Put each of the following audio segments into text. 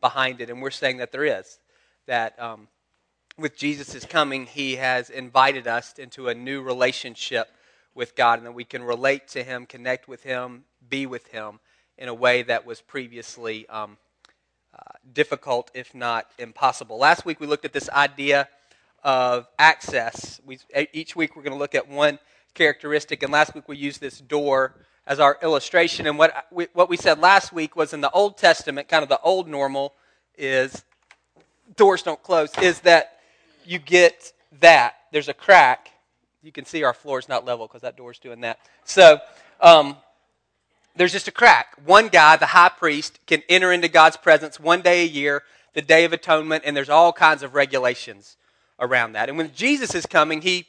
behind it, and we're saying that there is. That um, with Jesus' coming, he has invited us into a new relationship with God, and that we can relate to him, connect with him, be with him in a way that was previously um, uh, difficult, if not impossible. Last week we looked at this idea of access. We, each week we're going to look at one characteristic, and last week we used this door as our illustration. And what we, what we said last week was in the Old Testament, kind of the old normal is doors don't close, is that you get that. There's a crack. You can see our floor is not level because that door's doing that. So um, there's just a crack. One guy, the high priest, can enter into God's presence one day a year, the Day of Atonement, and there's all kinds of regulations around that. And when Jesus is coming, he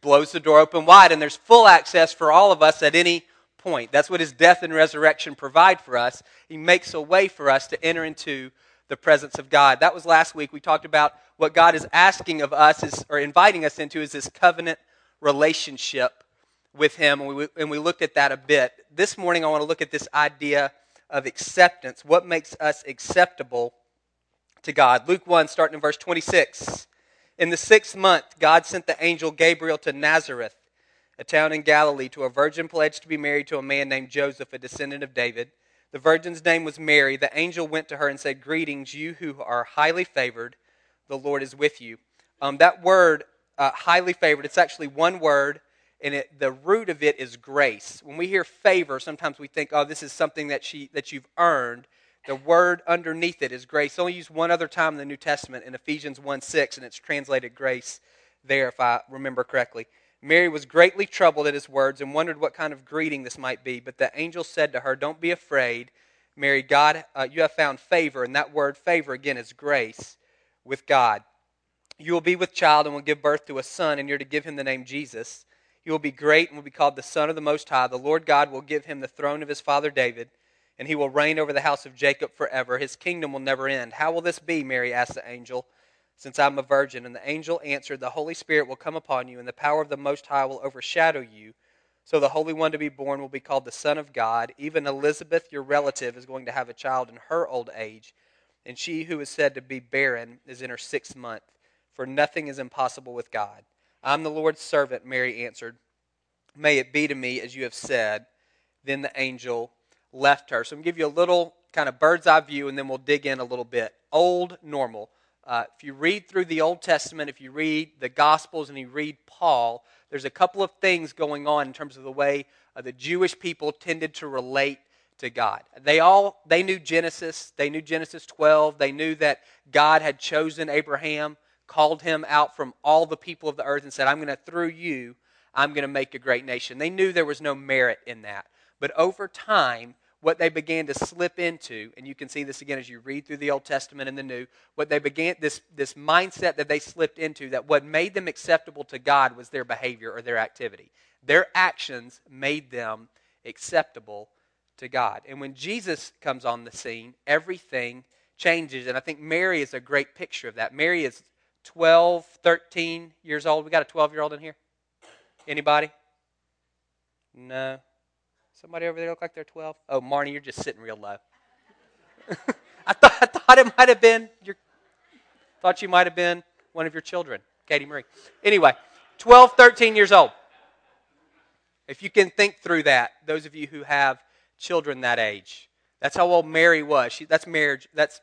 blows the door open wide, and there's full access for all of us at any point. That's what his death and resurrection provide for us. He makes a way for us to enter into the presence of God. That was last week. We talked about what God is asking of us is, or inviting us into is this covenant relationship with Him, and we, and we looked at that a bit. This morning, I want to look at this idea of acceptance. What makes us acceptable to God? Luke 1, starting in verse 26. In the sixth month, God sent the angel Gabriel to Nazareth, a town in Galilee, to a virgin pledged to be married to a man named Joseph, a descendant of David. The virgin's name was Mary. The angel went to her and said, Greetings, you who are highly favored. The Lord is with you. Um, that word, uh, highly favored, it's actually one word and it, the root of it is grace. When we hear favor, sometimes we think, oh, this is something that, she, that you've earned. The word underneath it is grace. It's only used one other time in the New Testament in Ephesians 1 6, and it's translated grace there, if I remember correctly. Mary was greatly troubled at his words and wondered what kind of greeting this might be. But the angel said to her, Don't be afraid, Mary. God, uh, you have found favor, and that word favor again is grace with God. You will be with child and will give birth to a son, and you're to give him the name Jesus. He will be great and will be called the Son of the Most High. The Lord God will give him the throne of his father David, and he will reign over the house of Jacob forever. His kingdom will never end. How will this be? Mary asked the angel, since I'm a virgin. And the angel answered, The Holy Spirit will come upon you, and the power of the Most High will overshadow you. So the Holy One to be born will be called the Son of God. Even Elizabeth, your relative, is going to have a child in her old age, and she who is said to be barren is in her sixth month, for nothing is impossible with God. I'm the Lord's servant, Mary answered. May it be to me as you have said. Then the angel left her. So I'm going to give you a little kind of bird's eye view, and then we'll dig in a little bit. Old, normal. Uh, if you read through the Old Testament, if you read the Gospels and you read Paul, there's a couple of things going on in terms of the way uh, the Jewish people tended to relate to God. They all they knew Genesis, they knew Genesis 12, they knew that God had chosen Abraham called him out from all the people of the earth and said, I'm going to, through you, I'm going to make a great nation. They knew there was no merit in that. But over time, what they began to slip into, and you can see this again as you read through the Old Testament and the New, what they began, this, this mindset that they slipped into, that what made them acceptable to God was their behavior or their activity. Their actions made them acceptable to God. And when Jesus comes on the scene, everything changes. And I think Mary is a great picture of that. Mary is 12, 13 years old. We got a 12 year old in here? Anybody? No. Somebody over there look like they're 12? Oh, Marnie, you're just sitting real low. I, thought, I thought it might have been your, thought you might have been one of your children, Katie Marie. Anyway, 12, 13 years old. If you can think through that, those of you who have children that age, that's how old Mary was. She, that's marriage. That's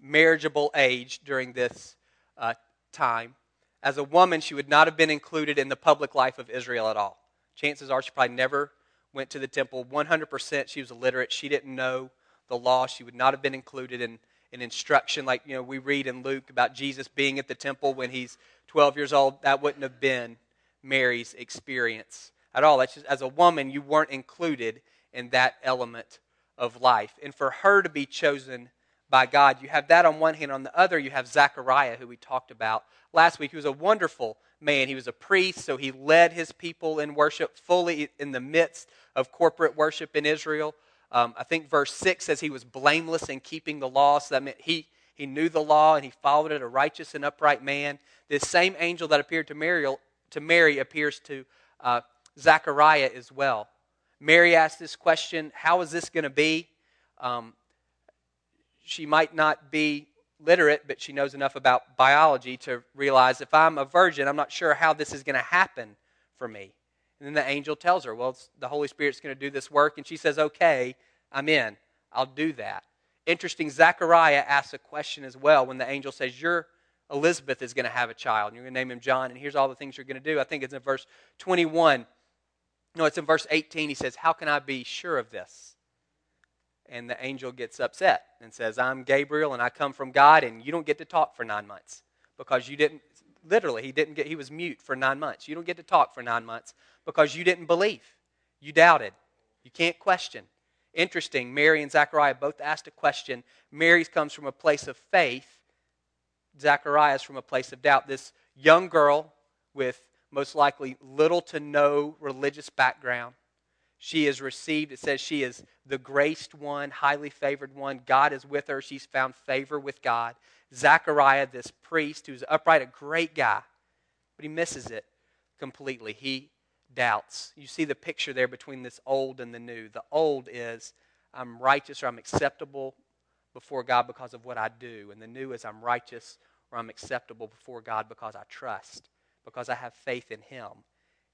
marriageable age during this uh, time, as a woman, she would not have been included in the public life of Israel at all. Chances are she probably never went to the temple. 100% she was illiterate. She didn't know the law. She would not have been included in, in instruction like you know we read in Luke about Jesus being at the temple when he's 12 years old. That wouldn't have been Mary's experience at all. That's just, as a woman, you weren't included in that element of life. And for her to be chosen by God. You have that on one hand. On the other, you have Zechariah, who we talked about last week. He was a wonderful man. He was a priest, so he led his people in worship fully in the midst of corporate worship in Israel. Um, I think verse 6 says he was blameless in keeping the law. So that meant he, he knew the law and he followed it, a righteous and upright man. This same angel that appeared to Mary, to Mary appears to uh, Zechariah as well. Mary asked this question How is this going to be? Um, she might not be literate, but she knows enough about biology to realize if I'm a virgin, I'm not sure how this is going to happen for me. And then the angel tells her, Well, the Holy Spirit's going to do this work. And she says, Okay, I'm in. I'll do that. Interesting, Zechariah asks a question as well when the angel says, Your Elizabeth is going to have a child. And you're going to name him John, and here's all the things you're going to do. I think it's in verse 21. No, it's in verse 18. He says, How can I be sure of this? And the angel gets upset and says, I'm Gabriel and I come from God, and you don't get to talk for nine months because you didn't, literally, he didn't get, he was mute for nine months. You don't get to talk for nine months because you didn't believe. You doubted. You can't question. Interesting, Mary and Zechariah both asked a question. Mary's comes from a place of faith, Zechariah's from a place of doubt. This young girl with most likely little to no religious background she is received, it says she is the graced one, highly favored one. God is with her. She's found favor with God. Zechariah, this priest who's upright, a great guy, but he misses it completely. He doubts. You see the picture there between this old and the new. The old is I'm righteous or I'm acceptable before God because of what I do. And the new is I'm righteous or I'm acceptable before God because I trust, because I have faith in Him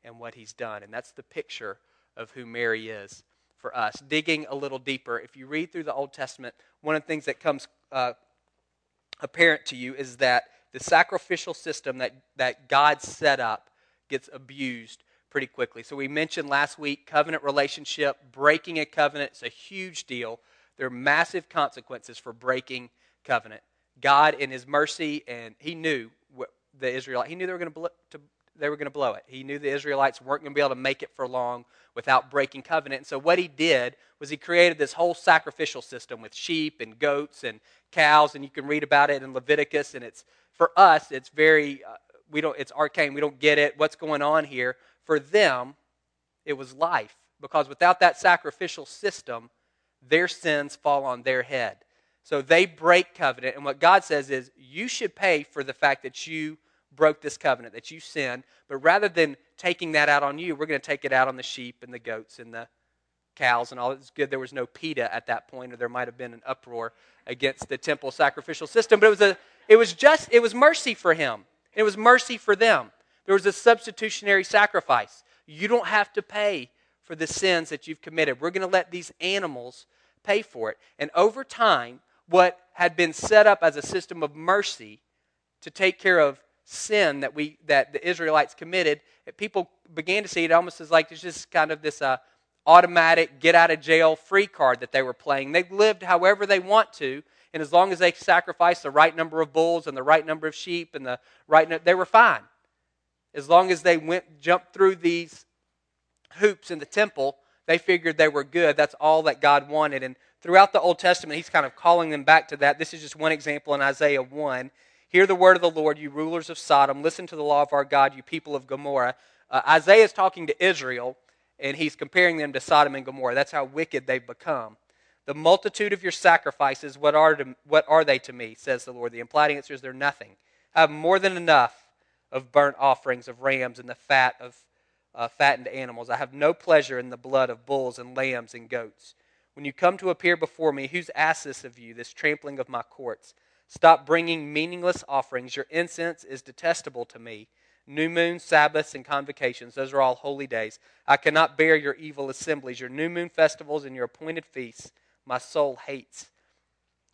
and what He's done. And that's the picture of who Mary is for us. Digging a little deeper, if you read through the Old Testament, one of the things that comes uh, apparent to you is that the sacrificial system that, that God set up gets abused pretty quickly. So we mentioned last week covenant relationship, breaking a covenant is a huge deal. There are massive consequences for breaking covenant. God, in His mercy, and He knew the Israelite, He knew they were going to, they were going to blow it. He knew the Israelites weren't going to be able to make it for long without breaking covenant. And so what he did was he created this whole sacrificial system with sheep and goats and cows, and you can read about it in Leviticus. And it's for us, it's very uh, we don't it's arcane. We don't get it. What's going on here? For them, it was life because without that sacrificial system, their sins fall on their head. So they break covenant, and what God says is, you should pay for the fact that you broke this covenant, that you sinned. But rather than taking that out on you, we're going to take it out on the sheep and the goats and the cows and all. It's good there was no PETA at that point, or there might have been an uproar against the temple sacrificial system. But it was a, it was just, it was mercy for him. It was mercy for them. There was a substitutionary sacrifice. You don't have to pay for the sins that you've committed. We're going to let these animals pay for it. And over time, what had been set up as a system of mercy to take care of sin that we that the Israelites committed, people began to see it almost as like it's just kind of this uh, automatic get out of jail free card that they were playing. They lived however they want to, and as long as they sacrificed the right number of bulls and the right number of sheep and the right, they were fine. As long as they went jumped through these hoops in the temple, they figured they were good. That's all that God wanted. And throughout the Old Testament, He's kind of calling them back to that. This is just one example in Isaiah 1. Hear the word of the Lord, you rulers of Sodom. Listen to the law of our God, you people of Gomorrah. Uh, Isaiah is talking to Israel, and he's comparing them to Sodom and Gomorrah. That's how wicked they've become. The multitude of your sacrifices, what are, to, what are they to me, says the Lord? The implied answer is they're nothing. I have more than enough of burnt offerings of rams and the fat of uh, fattened animals. I have no pleasure in the blood of bulls and lambs and goats. When you come to appear before me, whose ass this of you, this trampling of my courts? Stop bringing meaningless offerings. Your incense is detestable to me. New moon, Sabbaths, and convocations, those are all holy days. I cannot bear your evil assemblies, your new moon festivals, and your appointed feasts. My soul hates.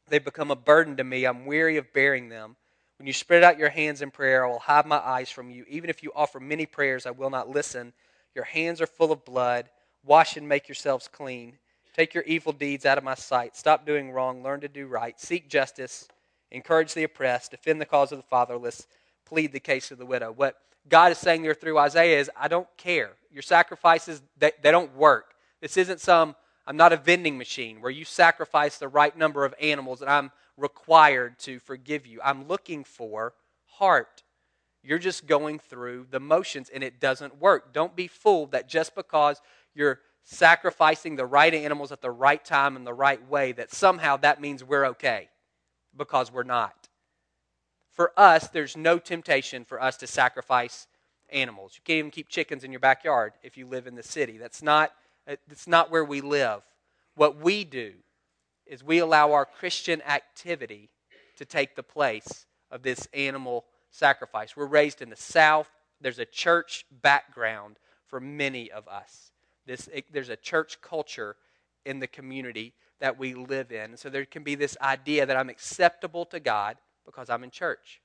They become a burden to me. I'm weary of bearing them. When you spread out your hands in prayer, I will hide my eyes from you. Even if you offer many prayers, I will not listen. Your hands are full of blood. Wash and make yourselves clean. Take your evil deeds out of my sight. Stop doing wrong. Learn to do right. Seek justice encourage the oppressed, defend the cause of the fatherless, plead the case of the widow. What God is saying there through Isaiah is, I don't care. Your sacrifices, they, they don't work. This isn't some, I'm not a vending machine where you sacrifice the right number of animals and I'm required to forgive you. I'm looking for heart. You're just going through the motions and it doesn't work. Don't be fooled that just because you're sacrificing the right animals at the right time and the right way, that somehow that means we're okay because we're not. For us, there's no temptation for us to sacrifice animals. You can't even keep chickens in your backyard if you live in the city. That's not, that's not where we live. What we do is we allow our Christian activity to take the place of this animal sacrifice. We're raised in the South. There's a church background for many of us. This, there's a church culture in the community that we live in. So there can be this idea that I'm acceptable to God because I'm in church.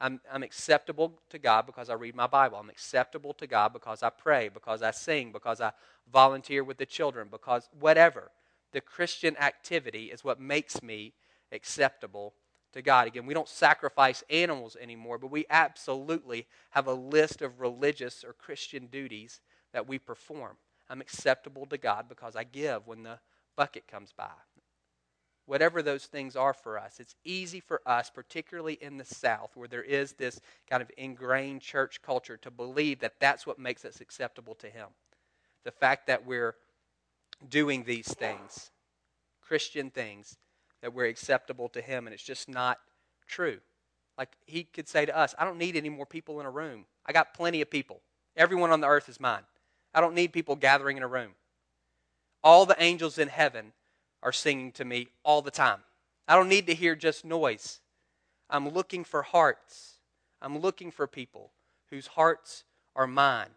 I'm, I'm acceptable to God because I read my Bible. I'm acceptable to God because I pray, because I sing, because I volunteer with the children, because whatever. The Christian activity is what makes me acceptable to God. Again, we don't sacrifice animals anymore, but we absolutely have a list of religious or Christian duties that we perform. I'm acceptable to God because I give when the bucket comes by whatever those things are for us. It's easy for us, particularly in the South, where there is this kind of ingrained church culture, to believe that that's what makes us acceptable to Him. The fact that we're doing these things, Christian things, that we're acceptable to Him, and it's just not true. Like He could say to us, I don't need any more people in a room. I got plenty of people. Everyone on the earth is mine. I don't need people gathering in a room. All the angels in heaven are singing to me all the time. I don't need to hear just noise. I'm looking for hearts. I'm looking for people whose hearts are mine.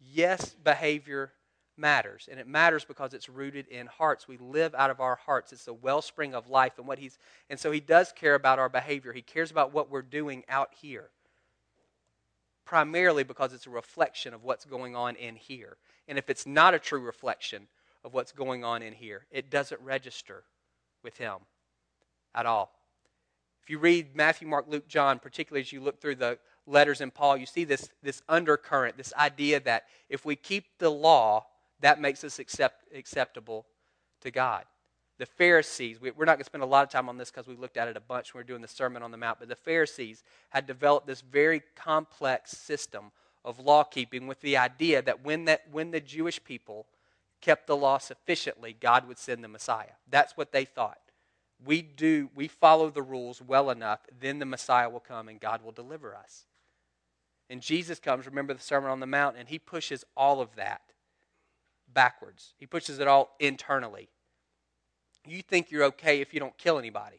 Yes, behavior matters, and it matters because it's rooted in hearts. We live out of our hearts. It's the wellspring of life, and what he's and so he does care about our behavior. He cares about what we're doing out here. Primarily because it's a reflection of what's going on in here. And if it's not a true reflection, of what's going on in here. It doesn't register with him at all. If you read Matthew, Mark, Luke, John, particularly as you look through the letters in Paul, you see this, this undercurrent, this idea that if we keep the law, that makes us accept, acceptable to God. The Pharisees, we, are not going to spend a lot of time on this because we looked at it a bunch when we were doing the Sermon on the Mount, but the Pharisees had developed this very complex system of law keeping with the idea that when, that when the Jewish people kept the law sufficiently, God would send the Messiah. That's what they thought. We do, we follow the rules well enough, then the Messiah will come and God will deliver us. And Jesus comes, remember the Sermon on the Mount, and he pushes all of that backwards. He pushes it all internally. You think you're okay if you don't kill anybody.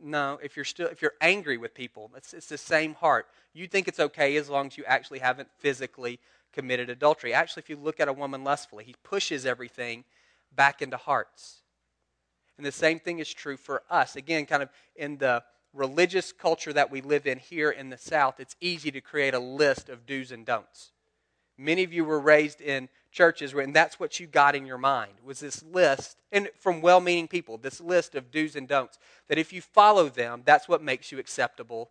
No, if you're still if you're angry with people, it's, it's the same heart. You think it's okay as long as you actually haven't physically committed adultery. Actually, if you look at a woman lustfully, he pushes everything back into hearts. And the same thing is true for us. Again, kind of in the religious culture that we live in here in the South, it's easy to create a list of do's and don'ts. Many of you were raised in churches where, and that's what you got in your mind, was this list, and from well meaning people, this list of do's and don'ts, that if you follow them, that's what makes you acceptable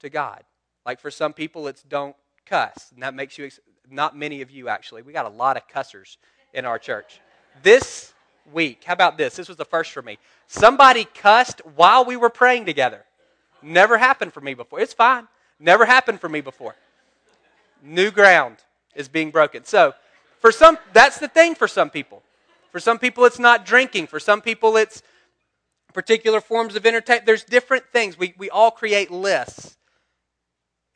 to God. Like for some people, it's don't cuss, and that makes you not many of you, actually. We got a lot of cussers in our church. This week, how about this? This was the first for me. Somebody cussed while we were praying together. Never happened for me before. It's fine. Never happened for me before. New ground is being broken. So, for some, that's the thing for some people. For some people, it's not drinking. For some people, it's particular forms of entertainment. There's different things. We, we all create lists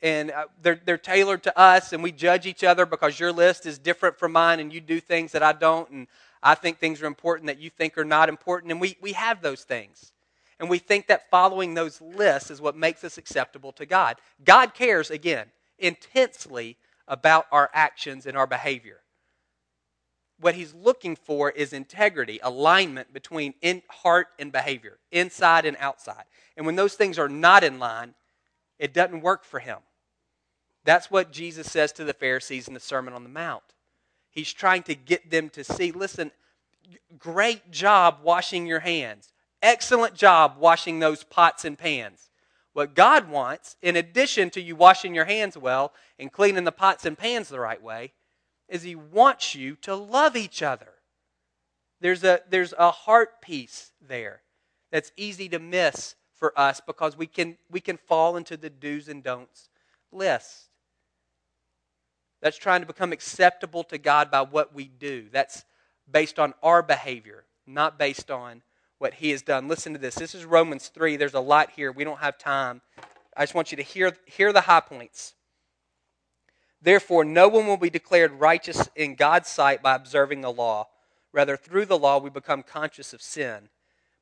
and uh, they're, they're tailored to us and we judge each other because your list is different from mine and you do things that i don't and i think things are important that you think are not important and we, we have those things and we think that following those lists is what makes us acceptable to god god cares again intensely about our actions and our behavior what he's looking for is integrity alignment between in heart and behavior inside and outside and when those things are not in line it doesn't work for him that's what Jesus says to the Pharisees in the Sermon on the Mount. He's trying to get them to see listen, great job washing your hands. Excellent job washing those pots and pans. What God wants, in addition to you washing your hands well and cleaning the pots and pans the right way, is He wants you to love each other. There's a, there's a heart piece there that's easy to miss for us because we can, we can fall into the do's and don'ts list. That's trying to become acceptable to God by what we do. That's based on our behavior, not based on what He has done. Listen to this. This is Romans 3. There's a lot here. We don't have time. I just want you to hear, hear the high points. Therefore, no one will be declared righteous in God's sight by observing the law. Rather, through the law, we become conscious of sin.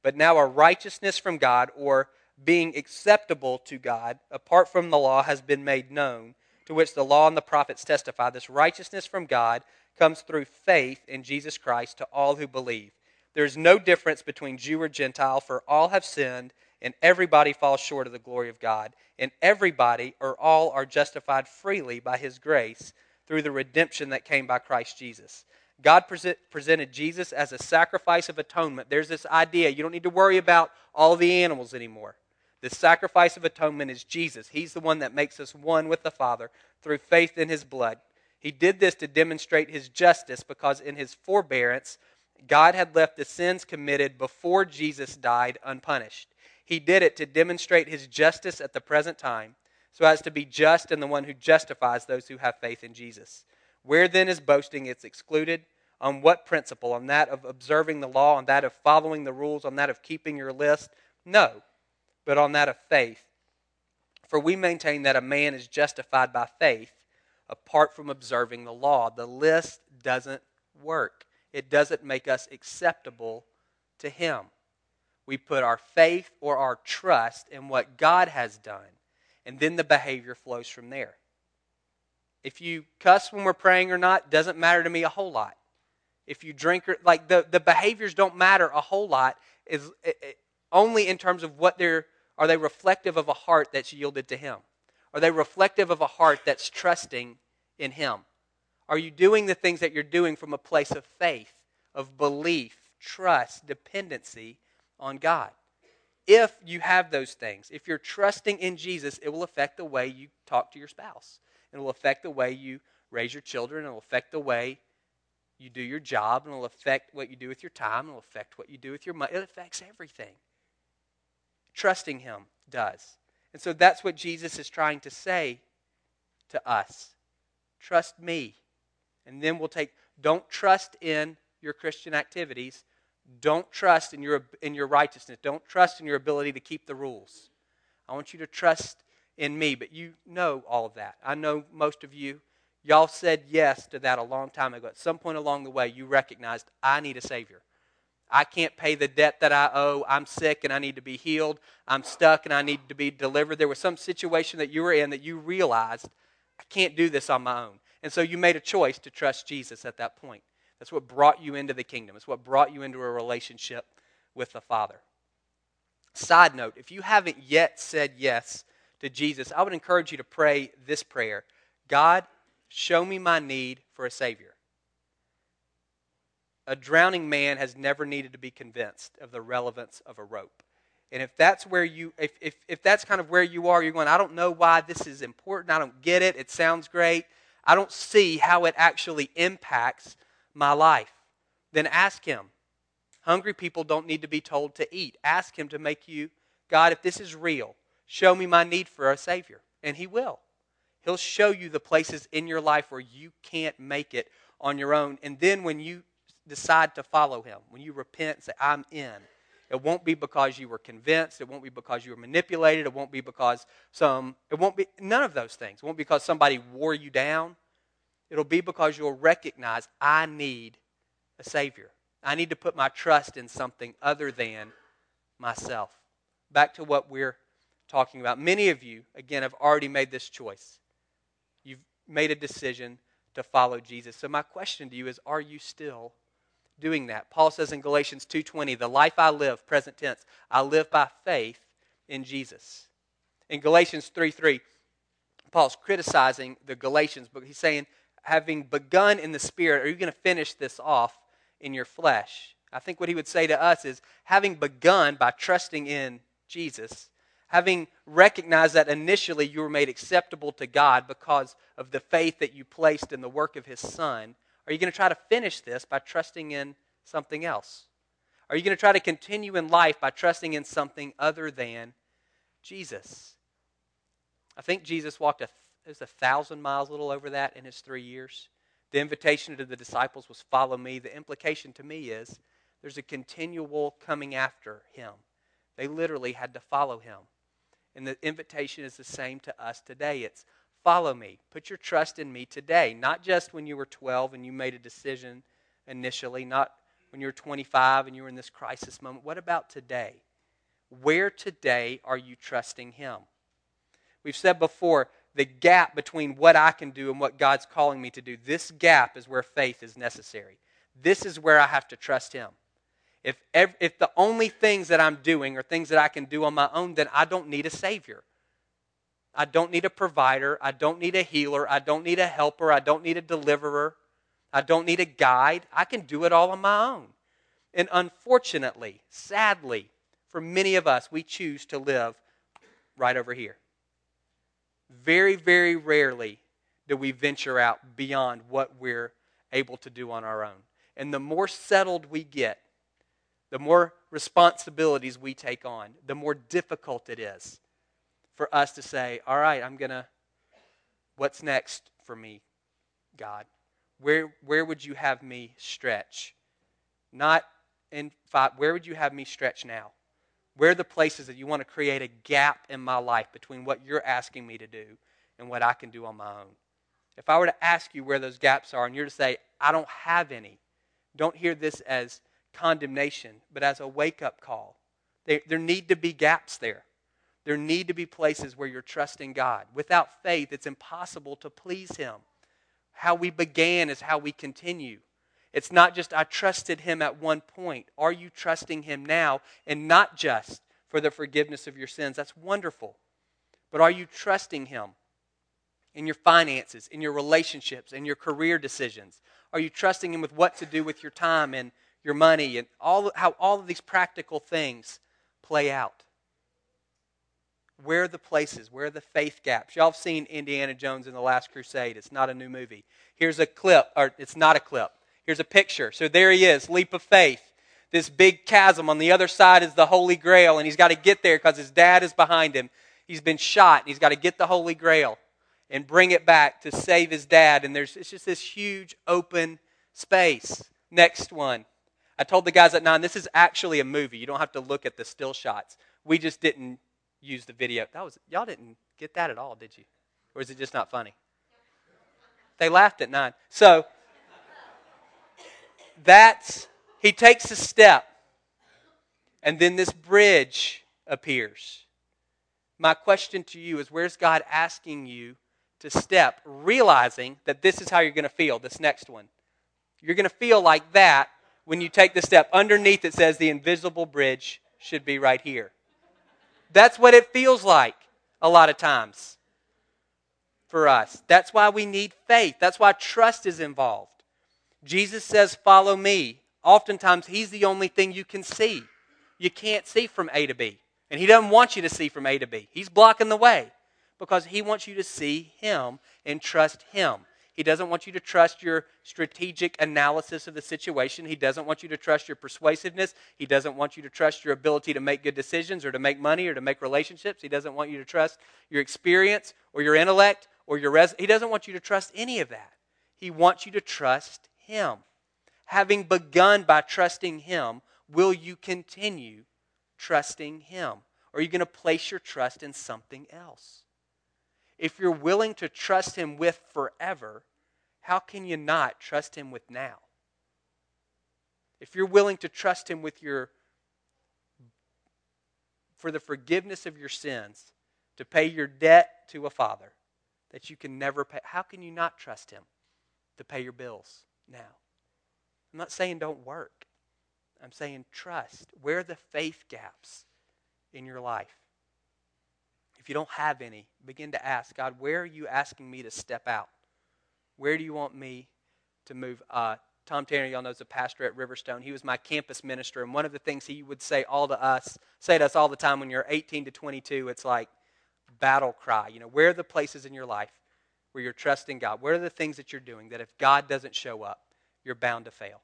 But now our righteousness from God, or being acceptable to God, apart from the law, has been made known, to which the law and the prophets testify. This righteousness from God comes through faith in Jesus Christ to all who believe. There is no difference between Jew or Gentile, for all have sinned, and everybody falls short of the glory of God. And everybody, or all, are justified freely by his grace through the redemption that came by Christ Jesus. God presented Jesus as a sacrifice of atonement. There's this idea you don't need to worry about all the animals anymore. The sacrifice of atonement is Jesus. He's the one that makes us one with the Father through faith in his blood. He did this to demonstrate his justice because in his forbearance, God had left the sins committed before Jesus died unpunished. He did it to demonstrate his justice at the present time, so as to be just and the one who justifies those who have faith in Jesus. Where then is boasting? It's excluded. On what principle? On that of observing the law, on that of following the rules, on that of keeping your list? No, but on that of faith. For we maintain that a man is justified by faith apart from observing the law. The list doesn't work, it doesn't make us acceptable to Him. We put our faith or our trust in what God has done, and then the behavior flows from there. If you cuss when we're praying or not, doesn't matter to me a whole lot. If you drink or like the, the behaviors don't matter a whole lot is it, it, only in terms of what they're are they reflective of a heart that's yielded to him? Are they reflective of a heart that's trusting in him? Are you doing the things that you're doing from a place of faith, of belief, trust, dependency on God? If you have those things, if you're trusting in Jesus, it will affect the way you talk to your spouse. It will affect the way you raise your children. It will affect the way you do your job. It will affect what you do with your time. It will affect what you do with your money. It affects everything. Trusting Him does. And so that's what Jesus is trying to say to us. Trust me. And then we'll take, don't trust in your Christian activities. Don't trust in your, in your righteousness. Don't trust in your ability to keep the rules. I want you to trust in me. But you know all of that. I know most of you, y'all said yes to that a long time ago. At some point along the way, you recognized, I need a Savior. I can't pay the debt that I owe. I'm sick and I need to be healed. I'm stuck and I need to be delivered. There was some situation that you were in that you realized, I can't do this on my own. And so you made a choice to trust Jesus at that point. That's what brought you into the kingdom, it's what brought you into a relationship with the Father. Side note if you haven't yet said yes to Jesus, I would encourage you to pray this prayer God, show me my need for a Savior. A drowning man has never needed to be convinced of the relevance of a rope. And if that's where you, if, if, if that's kind of where you are, you're going, I don't know why this is important. I don't get it. It sounds great. I don't see how it actually impacts my life. Then ask Him. Hungry people don't need to be told to eat. Ask Him to make you, God, if this is real, Show me my need for a Savior. And He will. He'll show you the places in your life where you can't make it on your own. And then when you decide to follow Him, when you repent and say, I'm in, it won't be because you were convinced. It won't be because you were manipulated. It won't be because some, it won't be, none of those things. It won't be because somebody wore you down. It'll be because you'll recognize, I need a Savior. I need to put my trust in something other than myself. Back to what we're talking about. Many of you, again, have already made this choice. You've made a decision to follow Jesus. So my question to you is are you still doing that? Paul says in Galatians 2:20, "The life I live, present tense, I live by faith in Jesus." In Galatians 3:3, Paul's criticizing the Galatians, but he's saying, having begun in the spirit, are you going to finish this off in your flesh? I think what he would say to us is, having begun by trusting in Jesus, having recognized that initially you were made acceptable to God because of the faith that you placed in the work of His Son, are you going to try to finish this by trusting in something else? Are you going to try to continue in life by trusting in something other than Jesus? I think Jesus walked a, was a thousand miles, a little over that, in his three years. The invitation to the disciples was follow me. The implication to me is there's a continual coming after him. They literally had to follow him. And the invitation is the same to us today. It's follow me. Put your trust in me today, not just when you were 12 and you made a decision initially, not when you were 25 and you were in this crisis moment? What about today? Where today are you trusting Him? We've said before the gap between what I can do and what God's calling me to do. This gap is where faith is necessary. This is where I have to trust Him. If, if the only things that I'm doing are things that I can do on my own, then I don't need a Savior. I don't need a provider. I don't need a healer. I don't need a helper. I don't need a deliverer. I don't need a guide. I can do it all on my own. And unfortunately, sadly, for many of us, we choose to live right over here. Very, very rarely do we venture out beyond what we're able to do on our own. And the more settled we get, the more responsibilities we take on, the more difficult it is for us to say, All right, I'm going to, what's next for me, God? Where, where would you have me stretch? Not in five, where would you have me stretch now? Where are the places that you want to create a gap in my life between what you're asking me to do and what I can do on my own? If I were to ask you where those gaps are and you're to say, I don't have any, don't hear this as condemnation, but as a wake up call. There, there need to be gaps there. There need to be places where you're trusting God. Without faith, it's impossible to please Him. How we began is how we continue. It's not just I trusted Him at one point. Are you trusting Him now? And not just for the forgiveness of your sins. That's wonderful. But are you trusting Him in your finances, in your relationships, in your career decisions? Are you trusting Him with what to do with your time and your money and all, how all of these practical things play out? Where are the places? Where are the faith gaps? Y'all have seen Indiana Jones in the Last Crusade. It's not a new movie. Here's a clip, or it's not a clip. Here's a picture. So there he is, leap of faith. This big chasm. On the other side is the Holy Grail, and he's got to get there because his dad is behind him. He's been shot, and he's got to get the Holy Grail and bring it back to save his dad. And there's it's just this huge open space. Next one. I told the guys at nine, this is actually a movie. You don't have to look at the still shots. We just didn't use the video. That was y'all didn't get that at all, did you? Or is it just not funny? They laughed at nine. So that's he takes a step, and then this bridge appears. My question to you is where's God asking you to step, realizing that this is how you're going to feel, this next one? You're going to feel like that when you take the step. Underneath it says the invisible bridge should be right here. That's what it feels like a lot of times for us. That's why we need faith. That's why trust is involved. Jesus says, Follow me. Oftentimes, He's the only thing you can see. You can't see from A to B. And He doesn't want you to see from A to B. He's blocking the way because He wants you to see Him and trust Him. He doesn't want you to trust your strategic analysis of the situation. He doesn't want you to trust your persuasiveness. He doesn't want you to trust your ability to make good decisions or to make money or to make relationships. He doesn't want you to trust your experience or your intellect or your res- He doesn't want you to trust any of that. He wants you to trust Him. Having begun by trusting Him, will you continue trusting Him? Or are you going to place your trust in something else? If you're willing to trust Him with forever, how can you not trust Him with now? If you're willing to trust Him with your for the forgiveness of your sins, to pay your debt to a father that you can never pay, how can you not trust Him to pay your bills now? I'm not saying don't work. I'm saying trust. Where are the faith gaps in your life? If you don't have any, begin to ask God, where are you asking me to step out? Where do you want me to move? Uh, Tom Tanner, y'all knows a pastor at Riverstone. He was my campus minister, and one of the things he would say all to us, say to us all the time when you're 18 to 22, it's like battle cry. You know, where are the places in your life where you're trusting God? What are the things that you're doing that if God doesn't show up, you're bound to fail?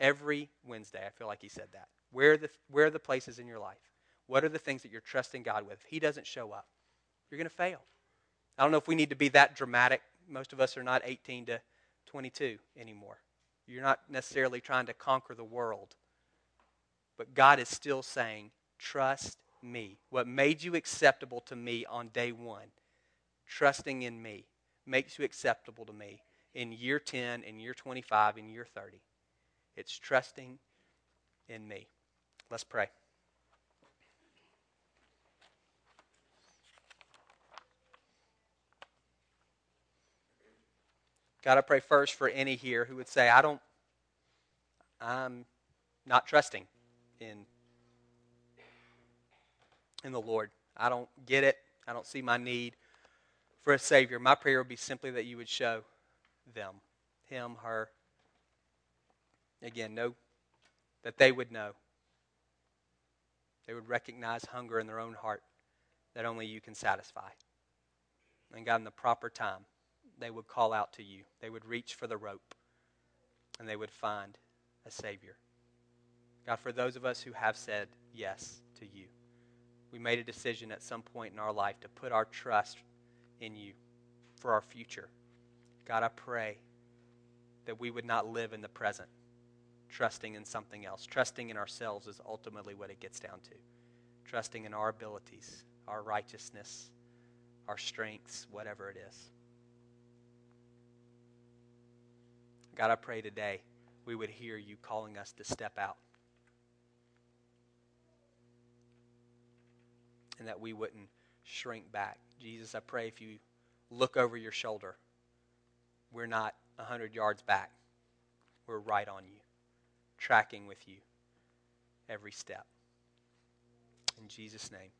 Every Wednesday, I feel like he said that. Where are the, where are the places in your life? What are the things that you're trusting God with? If he doesn't show up, you're going to fail. I don't know if we need to be that dramatic most of us are not 18 to 22 anymore. You're not necessarily trying to conquer the world. But God is still saying, trust me. What made you acceptable to me on day one, trusting in me, makes you acceptable to me in year 10, in year 25, in year 30. It's trusting in me. Let's pray. God, I pray first for any here who would say, I don't, I'm not trusting in, in the Lord. I don't get it. I don't see my need for a Savior. My prayer would be simply that you would show them, him, her. Again, know that they would know. They would recognize hunger in their own heart that only you can satisfy. And God, in the proper time, they would call out to you. They would reach for the rope and they would find a Savior. God, for those of us who have said yes to you, we made a decision at some point in our life to put our trust in you for our future. God, I pray that we would not live in the present, trusting in something else. Trusting in ourselves is ultimately what it gets down to. Trusting in our abilities, our righteousness, our strengths, whatever it is. God, I pray today we would hear you calling us to step out. And that we wouldn't shrink back. Jesus, I pray if you look over your shoulder, we're not 100 yards back. We're right on you, tracking with you every step. In Jesus' name,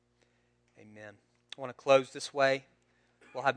amen. I want to close this way. We'll have